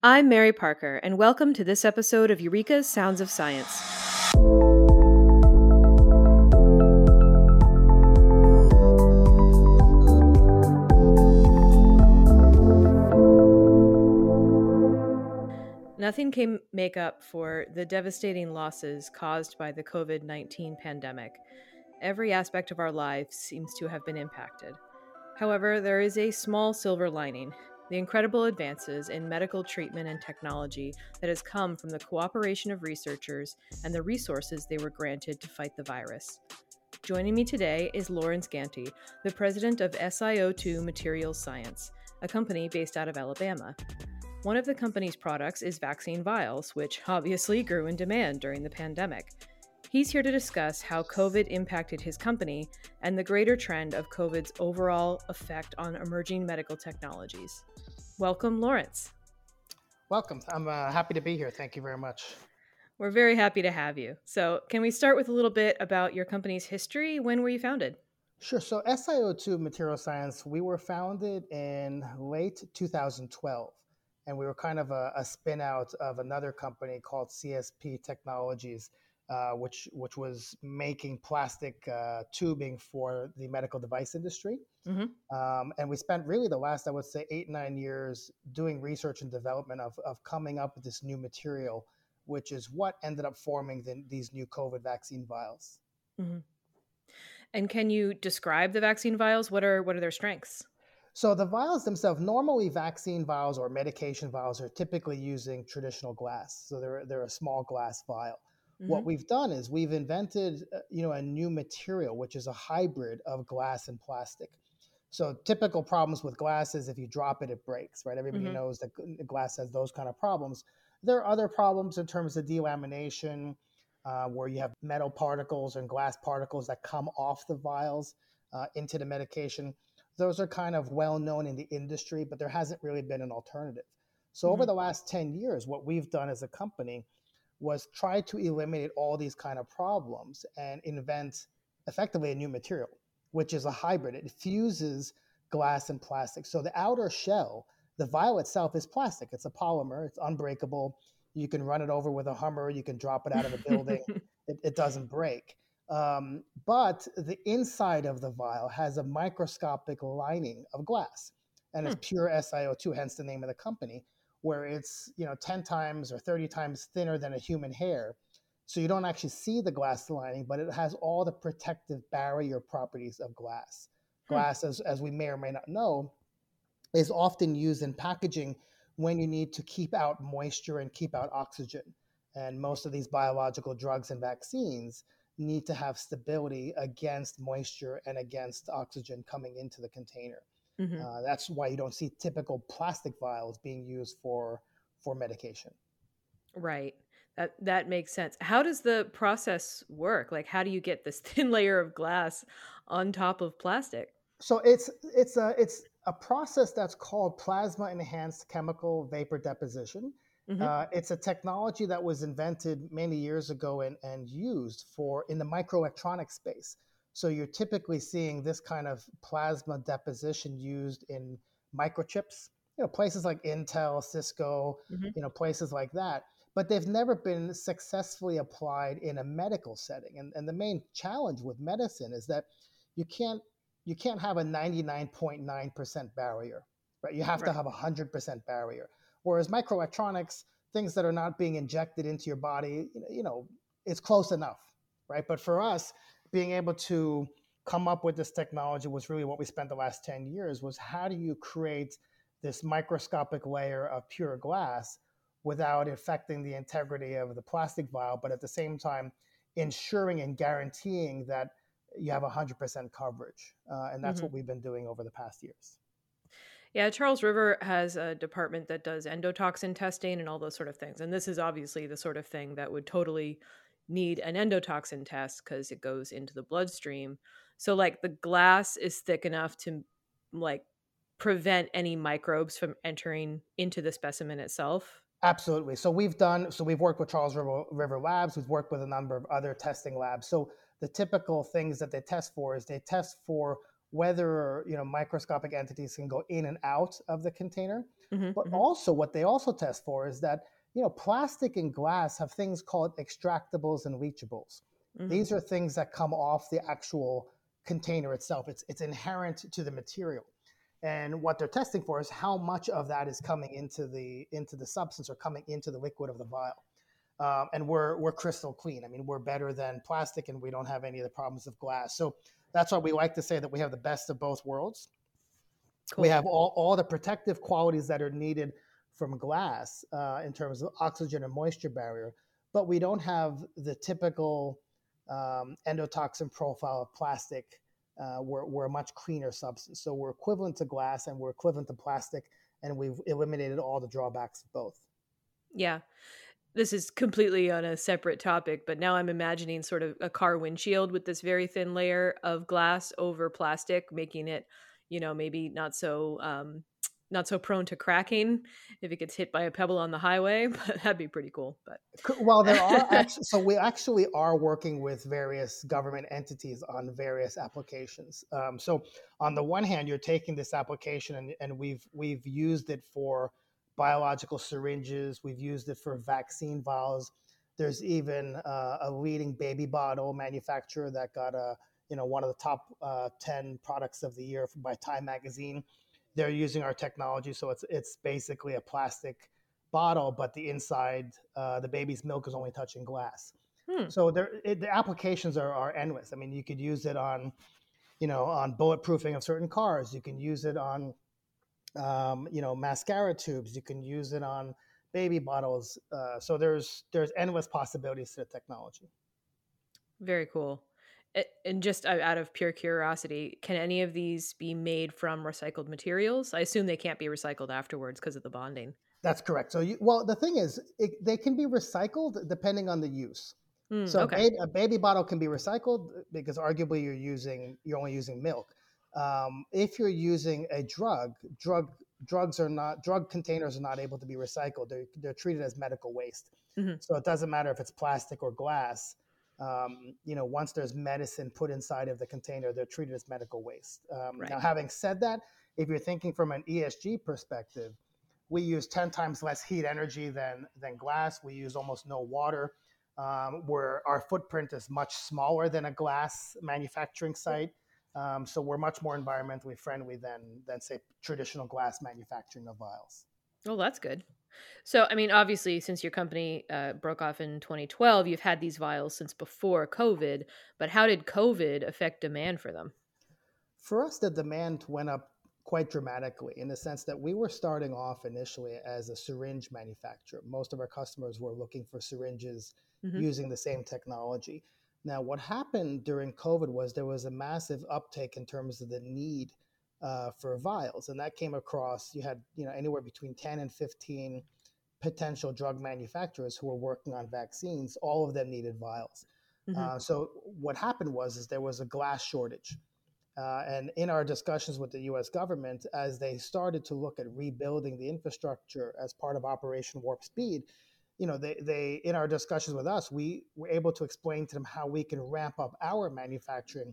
I'm Mary Parker, and welcome to this episode of Eureka's Sounds of Science. Nothing can make up for the devastating losses caused by the COVID 19 pandemic. Every aspect of our lives seems to have been impacted. However, there is a small silver lining the incredible advances in medical treatment and technology that has come from the cooperation of researchers and the resources they were granted to fight the virus. Joining me today is Lawrence Ganti, the president of SiO2 Materials Science, a company based out of Alabama. One of the company's products is vaccine vials, which obviously grew in demand during the pandemic. He's here to discuss how COVID impacted his company and the greater trend of COVID's overall effect on emerging medical technologies. Welcome, Lawrence. Welcome. I'm uh, happy to be here. Thank you very much. We're very happy to have you. So, can we start with a little bit about your company's history? When were you founded? Sure. So, SiO2 Material Science, we were founded in late 2012 and we were kind of a, a spin out of another company called CSP Technologies uh, which which was making plastic uh, tubing for the medical device industry. Mm-hmm. Um, and we spent really the last, I would say, eight nine years doing research and development of of coming up with this new material, which is what ended up forming the, these new COVID vaccine vials. Mm-hmm. And can you describe the vaccine vials? What are what are their strengths? So the vials themselves, normally vaccine vials or medication vials are typically using traditional glass. So they're they're a small glass vial. Mm-hmm. What we've done is we've invented, uh, you know, a new material which is a hybrid of glass and plastic. So typical problems with glass is if you drop it, it breaks, right? Everybody mm-hmm. knows that glass has those kind of problems. There are other problems in terms of delamination, uh, where you have metal particles and glass particles that come off the vials uh, into the medication. Those are kind of well known in the industry, but there hasn't really been an alternative. So mm-hmm. over the last 10 years, what we've done as a company was try to eliminate all these kind of problems and invent effectively a new material, which is a hybrid. It fuses glass and plastic. So the outer shell, the vial itself is plastic. It's a polymer. It's unbreakable. You can run it over with a Hummer. You can drop it out of a building. it, it, doesn't break. Um, but the inside of the vial has a microscopic lining of glass, and it's hmm. pure SiO2. Hence the name of the company where it's you know 10 times or 30 times thinner than a human hair. So you don't actually see the glass lining but it has all the protective barrier properties of glass. Hmm. glass as, as we may or may not know is often used in packaging when you need to keep out moisture and keep out oxygen. And most of these biological drugs and vaccines need to have stability against moisture and against oxygen coming into the container Mm-hmm. Uh, that's why you don't see typical plastic vials being used for for medication. Right. That that makes sense. How does the process work? Like, how do you get this thin layer of glass on top of plastic? So it's it's a it's a process that's called plasma enhanced chemical vapor deposition. Mm-hmm. Uh, it's a technology that was invented many years ago and, and used for in the microelectronic space. So you're typically seeing this kind of plasma deposition used in microchips, you know, places like Intel, Cisco, mm-hmm. you know, places like that. But they've never been successfully applied in a medical setting. And, and the main challenge with medicine is that you can't you can't have a 99.9% barrier, right? You have right. to have a 100% barrier. Whereas microelectronics, things that are not being injected into your body, you know, it's close enough, right? But for us, being able to come up with this technology was really what we spent the last 10 years was how do you create this microscopic layer of pure glass without affecting the integrity of the plastic vial but at the same time ensuring and guaranteeing that you have 100% coverage uh, and that's mm-hmm. what we've been doing over the past years yeah, Charles River has a department that does endotoxin testing and all those sort of things. And this is obviously the sort of thing that would totally need an endotoxin test because it goes into the bloodstream. So like the glass is thick enough to like prevent any microbes from entering into the specimen itself. Absolutely. So we've done so we've worked with Charles River, River Labs, we've worked with a number of other testing labs. So the typical things that they test for is they test for whether you know microscopic entities can go in and out of the container. Mm-hmm, But mhm. also, what they also test for is that you know plastic and glass have things called extractables and leachables. Mhm. These are things that come off the actual container itself. It's it's inherent to the material. And what they're testing for is how much of that is coming into the into the substance or coming into the liquid of the vial. Um, and we're we're crystal clean. I mean, we're better than plastic, and we don't have any of the problems of glass. So that's why we like to say that we have the best of both worlds. Cool. We have all, all the protective qualities that are needed from glass uh, in terms of oxygen and moisture barrier, but we don't have the typical um, endotoxin profile of plastic. Uh, we're, we're a much cleaner substance. So we're equivalent to glass and we're equivalent to plastic, and we've eliminated all the drawbacks of both. Yeah. This is completely on a separate topic, but now I'm imagining sort of a car windshield with this very thin layer of glass over plastic, making it, you know, maybe not so um not so prone to cracking if it gets hit by a pebble on the highway, but that'd be pretty cool. But Well, there are actually, so we actually are working with various government entities on various applications. Um, so on the one hand, you're taking this application and, and we've we've used it for biological syringes. We've used it for vaccine vials. There's even uh, a leading baby bottle manufacturer that got a you know one of the top uh, ten products of the year by Time Magazine. They're using our technology, so it's it's basically a plastic bottle, but the inside, uh, the baby's milk is only touching glass. hmm, So there, it, the applications are, are endless. I mean, you could use it on, you know, on bulletproofing of certain cars. You can use it on, um, you know, mascara tubes. You can use it on baby bottles. Uh, so there's there's endless possibilities to the technology. very cool. And just out of pure curiosity, can any of these be made from recycled materials? I assume they can't be recycled afterwards because of the bonding. That's correct. So you, well, the thing is, it, they can be recycled depending on the use. Hmm, So okay. a, baby, a baby bottle can be recycled because arguably you're using you're only using milk. Um, if you're using a drug, drug drugs are not drug containers are not able to be recycled. They're they're treated as medical waste. Mhm. So it doesn't matter if it's plastic or glass. Um, you know, once there's medicine put inside of the container, they're treated as medical waste. Um, Now, having said that, if you're thinking from an ESG perspective, we use 10 times less heat energy than than glass. We use almost no water um, where our footprint is much smaller than a glass manufacturing site. Um, so we're much more environmentally friendly than than say traditional glass manufacturing of vials. Oh, that's good. So, I mean, obviously, since your company uh, broke off in 2012, you've had these vials since before COVID. But how did COVID affect demand for them? For us, the demand went up quite dramatically in the sense that we were starting off initially as a syringe manufacturer. Most of our customers were looking for syringes Mhm. using the same technology. Now, what happened during COVID was there was a massive uptake in terms of the need uh, for vials, and that came across. You had you know anywhere between ten and fifteen potential drug manufacturers who were working on vaccines. All of them needed vials. Mhm. Uh, so what happened was is there was a glass shortage. Uh, and in our discussions with the U.S. government, as they started to look at rebuilding the infrastructure as part of Operation Warp Speed, you know, they, they in our discussions with us, we were able to explain to them how we can ramp up our manufacturing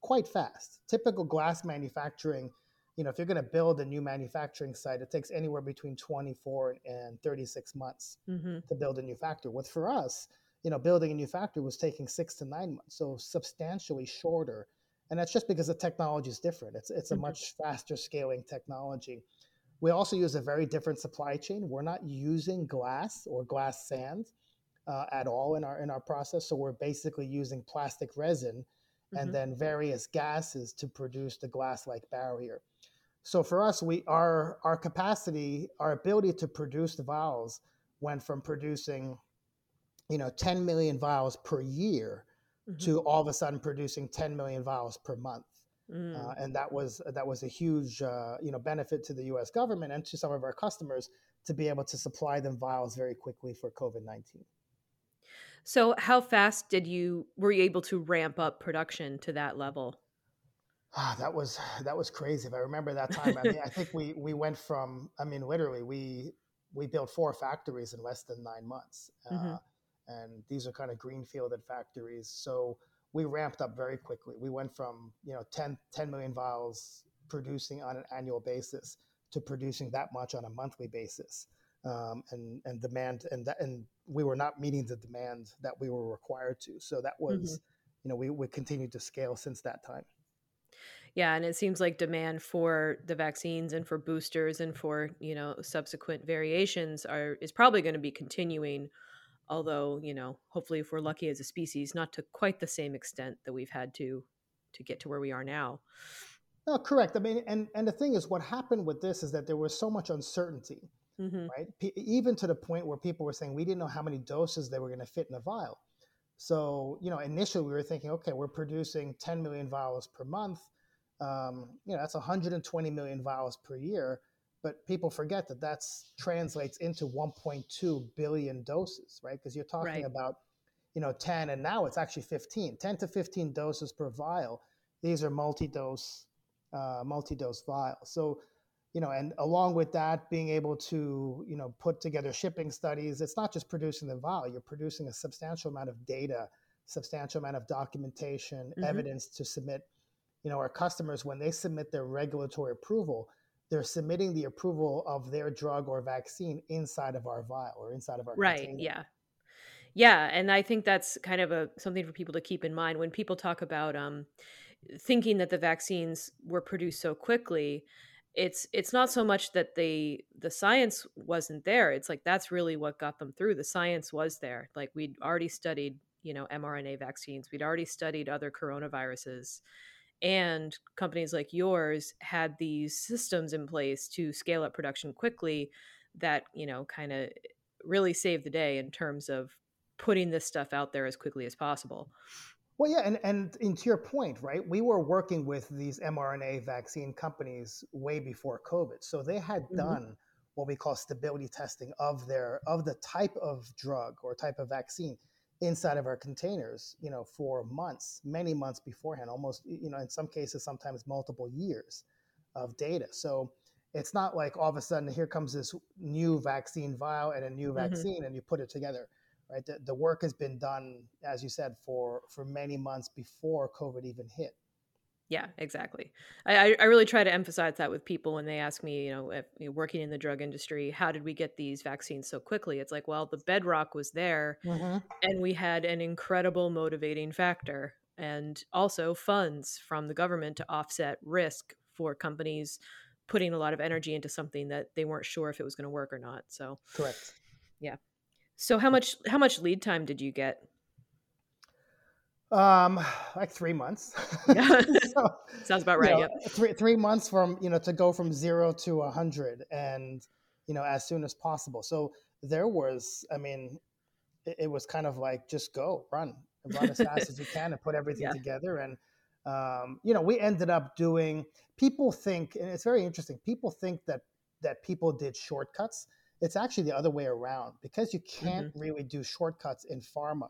quite fast. Typical glass manufacturing, you know, if you're going to build a new manufacturing site, it takes anywhere between 24 and 36 months Mhm. to build a new factory. With for us, you know, building a new factory was taking six to nine months, so substantially shorter. And that's just because the technology is different. It's it's a Mhm. much faster scaling technology. We also use a very different supply chain. We're not using glass or glass sand uh, at all in our in our process. So we're basically using plastic resin and Mhm. then various gases to produce the glass-like barrier. So for us, we our our capacity, our ability to produce the vials went from producing, you know, 10 million vials per year Mhm. to all of a sudden producing 10 million vials per month. Mm. Uh, and that was that was a huge uh, you know benefit to the U.S. government and to some of our customers to be able to supply them vials very quickly for COVID nineteen. So, how fast did you were you able to ramp up production to that level? Ah, that was that was crazy. If I remember that time, I mean, I think we we went from I mean, literally we we built four factories in less than nine months, uh, Mhm. and these are kind of greenfielded factories. So we ramped up very quickly. We went from you know 10, 10 million vials producing on an annual basis to producing that much on a monthly basis. Um, and and demand and that and we were not meeting the demand that we were required to. So that was, mm-hmm. you know, we we continued to scale since that time. Yeah, and it seems like demand for the vaccines and for boosters and for you know subsequent variations are is probably going to be continuing. Although you know, hopefully, if we're lucky as a species, not to quite the same extent that we've had to to get to where we are now. No, correct. I mean, and and the thing is, what happened with this is that there was so much uncertainty, mm-hmm. right? P- even to the point where people were saying we didn't know how many doses they were going to fit in a vial. So, you know, initially we were thinking, okay, we're producing 10 million vials per month. Um, you know, that's 120 million vials per year. But people forget that that translates into 1.2 billion doses, right? Because you're talking right. about, you know, 10, and now it's actually 15, 10 to 15 doses per vial. These are multi-dose uh, multi-dose vial. So, you know, and along with that, being able to, you know, put together shipping studies, it's not just producing the vial, you're producing a substantial amount of data, substantial amount of documentation, mm-hmm. evidence to submit. You know, our customers, when they submit their regulatory approval, they're submitting the approval of their drug or vaccine inside of our vial or inside of our right. Container. Yeah. Yeah, and I think that's kind of a something for people to keep in mind when people talk about um, thinking that the vaccines were produced so quickly it's it's not so much that the the science wasn't there it's like that's really what got them through the science was there like we'd already studied you know mRNA vaccines we'd already studied other coronaviruses and companies like yours had these systems in place to scale up production quickly that you know kind of really saved the day in terms of putting this stuff out there as quickly as possible well, yeah, and, and, and to your point, right? We were working with these mRNA vaccine companies way before COVID, so they had mm-hmm. done what we call stability testing of their of the type of drug or type of vaccine inside of our containers, you know, for months, many months beforehand, almost, you know, in some cases, sometimes multiple years of data. So it's not like all of a sudden here comes this new vaccine vial and a new mm-hmm. vaccine, and you put it together right? The, the work has been done, as you said, for for many months before COVID even hit. Yeah, exactly. I, I really try to emphasize that with people when they ask me, you know, if you know, working in the drug industry, how did we get these vaccines so quickly? It's like, well, the bedrock was there, mm-hmm. and we had an incredible motivating factor, and also funds from the government to offset risk for companies putting a lot of energy into something that they weren't sure if it was going to work or not. So, correct. Yeah. So how much how much lead time did you get? Um, like three months. So, Sounds about right. You know, yep. Three three months from you know to go from zero to a hundred, and you know as soon as possible. So there was, I mean, it, it was kind of like just go, run, run as fast as you can, and put everything yeah. together. And um, you know, we ended up doing. People think, and it's very interesting. People think that that people did shortcuts it's actually the other way around because you can't mm-hmm. really do shortcuts in pharma.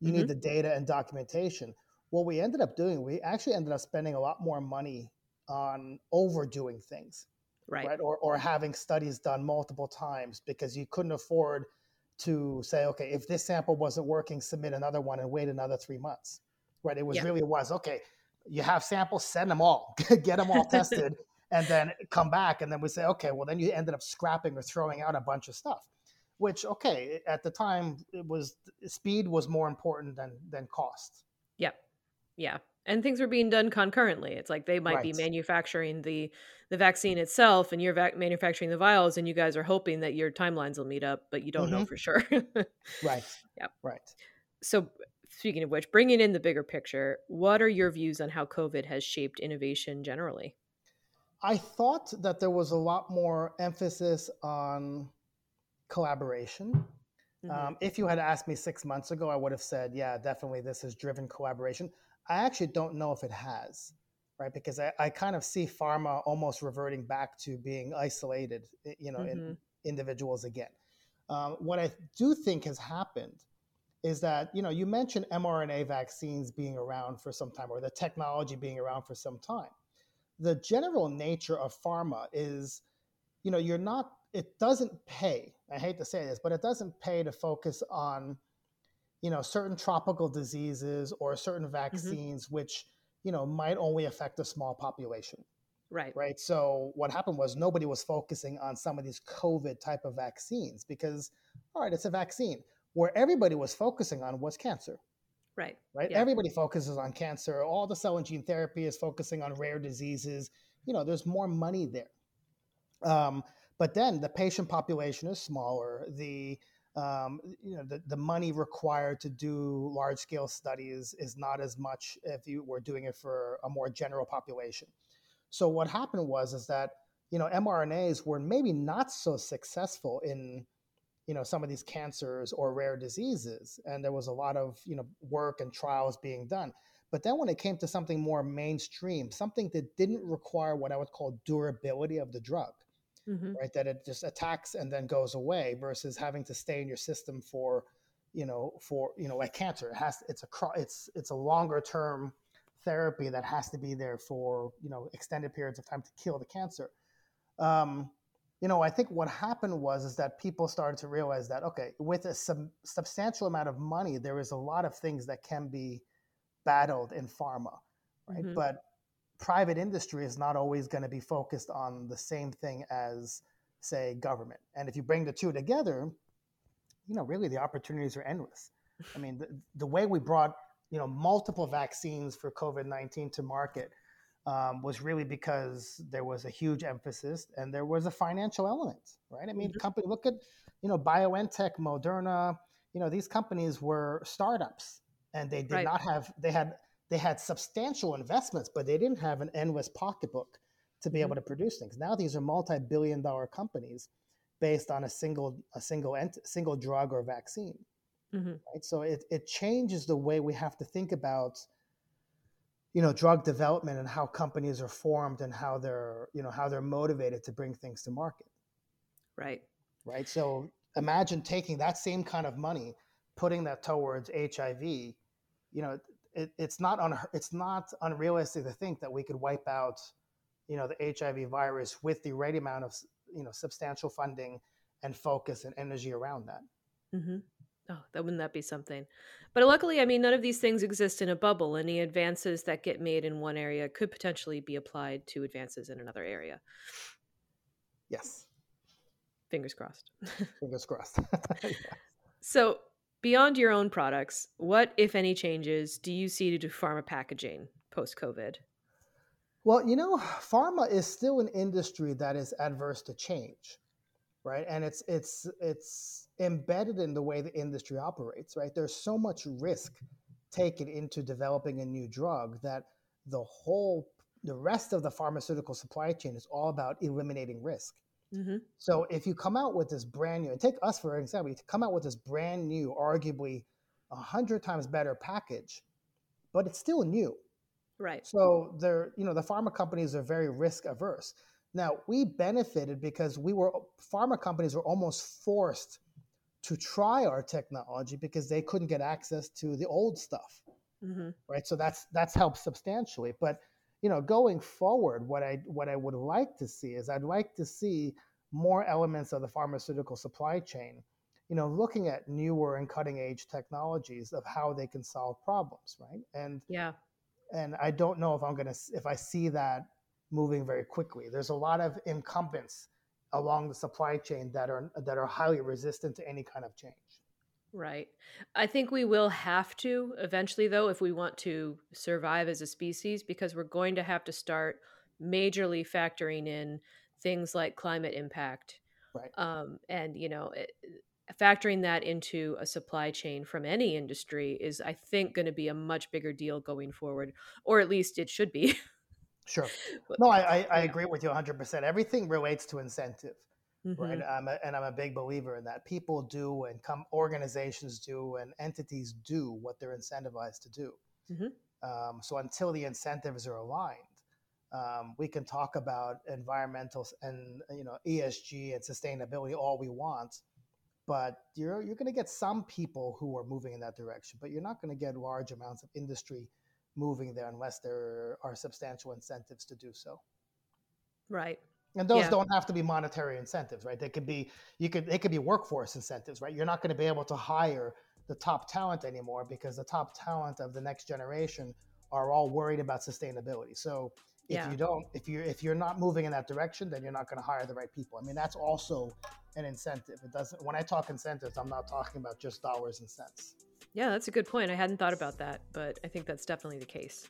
You mm-hmm. need the data and documentation. What we ended up doing, we actually ended up spending a lot more money on overdoing things, right? right? Or, or having studies done multiple times because you couldn't afford to say, okay, if this sample wasn't working, submit another one and wait another three months, right? It was yeah. really was okay. You have samples, send them all, get them all tested, and then come back and then we say okay well then you ended up scrapping or throwing out a bunch of stuff which okay at the time it was speed was more important than than cost. Yeah yeah. And things were being done concurrently. It's like they might right. be manufacturing the the vaccine itself and you're vac- manufacturing the vials and you guys are hoping that your timelines will meet up but you don't mm-hmm. know for sure. Right. Yeah right. So speaking of which bringing in the bigger picture what are your views on how covid has shaped innovation generally I thought that there was a lot more emphasis on collaboration. Mm-hmm. Um, if you had asked me six months ago, I would have said, yeah, definitely this has driven collaboration. I actually don't know if it has, right? Because I, I kind of see pharma almost reverting back to being isolated, you know, mm-hmm. in individuals again. Um, what I do think has happened is that, you know, you mentioned mRNA vaccines being around for some time or the technology being around for some time the general nature of pharma is, you know, you're not, it doesn't pay. I hate to say this, but it doesn't pay to focus on, you know certain tropical diseases or certain Mm-hmm. vaccines which you know might only affect a small population Right. right so what happened was nobody was focusing on some of these covid type of vaccines because all right it's a vaccine where everybody was focusing on was cancer Right. right? Yeah. everybody focuses on cancer. All the cell and gene therapy is focusing on rare diseases. You know there's more money there. Um, but then the patient population is smaller. The um, you know the, the money required to do large scale studies is not as much if you were doing it for a more general population. So what happened was is that you know mRNAs were maybe not so successful in you know some of these cancers or rare diseases and there was a lot of you know work and trials being done. But then when it came to something more mainstream something that didn't require what i would call durability of the drug hmm right? That it just attacks and then goes away versus having to stay in your system for you know for you know like cancer. It has it's a it's it's a longer term therapy that has to be there for you know extended periods of time to kill the cancer. Um, you know i think what happened was is that people started to realize that okay with a sub- substantial amount of money there is a lot of things that can be battled in pharma right? Mhm. but private industry is not always going to be focused on the same thing as say government. And if you bring the two together you know really the opportunities are endless. I mean the, the way we brought you know multiple vaccines for covid-19 to market um, was really because there was a huge emphasis and there was a financial element right i mean Mhm. company look at you know biontech moderna you know these companies were startups and they did Right. not have they had they had substantial investments but they didn't have an endless pocketbook to be Mhm. able to produce things now these are multi-billion dollar companies based on a single a single ent- single drug or vaccine hmm right so it, it changes the way we have to think about you know drug development and how companies are formed and how they're you know how they're motivated to bring things to market. Right. right? So imagine taking that same kind of money putting that towards hiv you know it, it's not un, it's not unrealistic to think that we could wipe out you know the hiv virus with the right amount of you know substantial funding and focus and energy around that. Hmm Oh, that wouldn't that be something? But luckily, I mean, none of these things exist in a bubble. Any advances that get made in one area could potentially be applied to advances in another area. yes Fingers crossed. fingers crossed so, beyond your own products, what, if any, changes do you see to pharma packaging post COVID? Well, you know, pharma is still an industry that is adverse to change, right? And it's it's it's embedded in the way the industry operates, right? There's so much risk taken into developing a new drug that the whole the rest of the pharmaceutical supply chain is all about eliminating risk. hmm So if you come out with this brand new, and take us for example, you come out with this brand new, arguably a hundred times better package, but it's still new. Right. So they're, you know, the pharma companies are very risk averse. Now we benefited because we were pharma companies were almost forced to try our technology because they couldn't get access to the old stuff, hmm right? So that's that's helped substantially. But you know, going forward, what I what I would like to see is I'd like to see more elements of the pharmaceutical supply chain, you know, looking at newer and cutting edge technologies of how they can solve problems, right? And Yeah. and I don't know if I'm gonna if I see that moving very quickly. There's a lot of incumbents along the supply chain that are that are highly resistant to any kind of change. Right. I think we will have to eventually, though, if we want to survive as a species, because we're going to have to start majorly factoring in things like climate impact. Right. Um, and, you know, it, factoring that into a supply chain from any industry is, I think, going to be a much bigger deal going forward, or at least it should be. Sure. No, I, I, I agree with you 100%. Everything relates to incentive, right? Mhm. I'm a, and I'm a big believer in that. People do, and come organizations do, and entities do what they're incentivized to do. Mhm. Um, so until the incentives are aligned, um, we can talk about environmental and you know ESG and sustainability all we want, but you're you're going to get some people who are moving in that direction, but you're not going to get large amounts of industry moving there unless there are substantial incentives to do so. Right. And those Yeah. don't have to be monetary incentives, right? They could be you could they could be workforce incentives, right? You're not going to be able to hire the top talent anymore because the top talent of the next generation are all worried about sustainability. So if yeah. you don't, if you're if you're not moving in that direction, then you're not going to hire the right people. I mean, that's also an incentive. It doesn't. When I talk incentives, I'm not talking about just dollars and cents. Yeah, that's a good point. I hadn't thought about that, but I think that's definitely the case.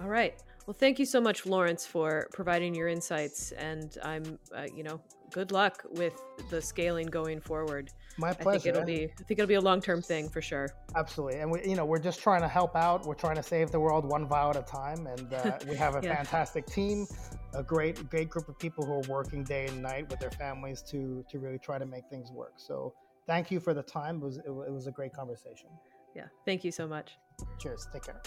All right. Well, thank you so much, Lawrence, for providing your insights, and I'm, uh, you know, good luck with the scaling going forward. My pleasure. I think it'll be, I think it'll be a long term thing for sure. Absolutely, and we, you know, we're just trying to help out. We're trying to save the world one vial at a time, and uh, we have a yeah. fantastic team, a great, great group of people who are working day and night with their families to to really try to make things work. So, thank you for the time. It was it was a great conversation. Yeah, thank you so much. Cheers. Take care.